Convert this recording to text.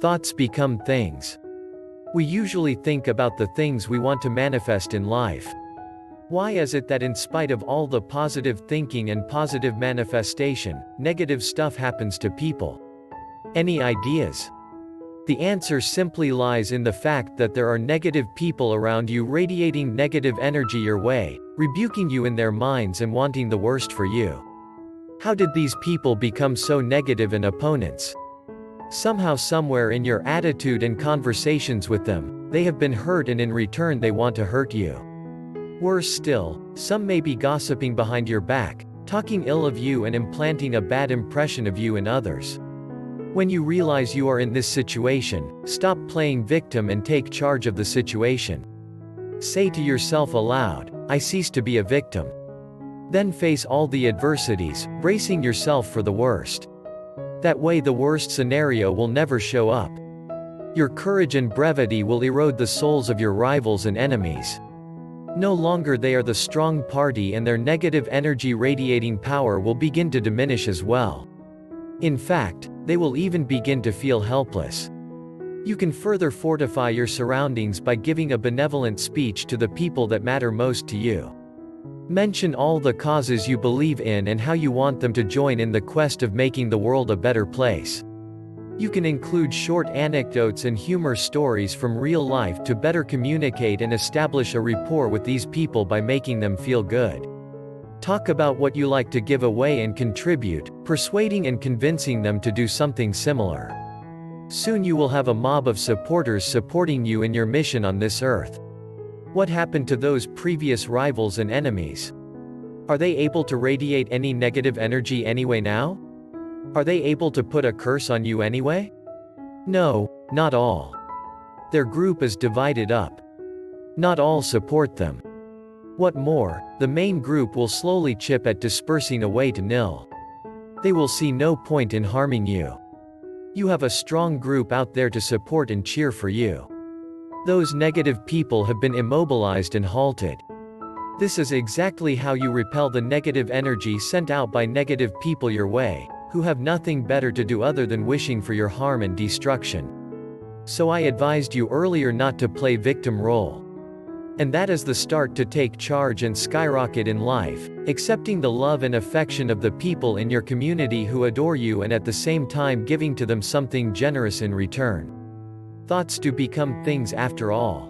Thoughts become things. We usually think about the things we want to manifest in life. Why is it that in spite of all the positive thinking and positive manifestation, negative stuff happens to people? Any ideas? The answer simply lies in the fact that there are negative people around you radiating negative energy your way, rebuking you in their minds and wanting the worst for you. How did these people become so negative and opponents? Somehow somewhere in your attitude and conversations with them, they have been hurt and in return they want to hurt you. Worse still, some may be gossiping behind your back, talking ill of you and implanting a bad impression of you in others. When you realize you are in this situation, stop playing victim and take charge of the situation. Say to yourself aloud, I cease to be a victim. Then face all the adversities, bracing yourself for the worst. That way the worst scenario will never show up. Your courage and brevity will erode the souls of your rivals and enemies. No longer they are the strong party and their negative energy radiating power will begin to diminish as well. In fact, they will even begin to feel helpless. You can further fortify your surroundings by giving a benevolent speech to the people that matter most to you. Mention all the causes you believe in and how you want them to join in the quest of making the world a better place. You can include short anecdotes and humor stories from real life to better communicate and establish a rapport with these people by making them feel good. Talk about what you like to give away and contribute, persuading and convincing them to do something similar. Soon you will have a mob of supporters supporting you in your mission on this earth. What happened to those previous rivals and enemies? Are they able to radiate any negative energy anyway now? Are they able to put a curse on you anyway? No, not all. Their group is divided up. Not all support them. What more, the main group will slowly chip at dispersing away to nil. They will see no point in harming you. You have a strong group out there to support and cheer for you. Those negative people have been immobilized and halted. This is exactly how you repel the negative energy sent out by negative people your way, who have nothing better to do other than wishing for your harm and destruction. So I advised you earlier not to play victim role. And that is the start to take charge and skyrocket in life, accepting the love and affection of the people in your community who adore you and at the same time giving to them something generous in return. Thoughts do become things after all.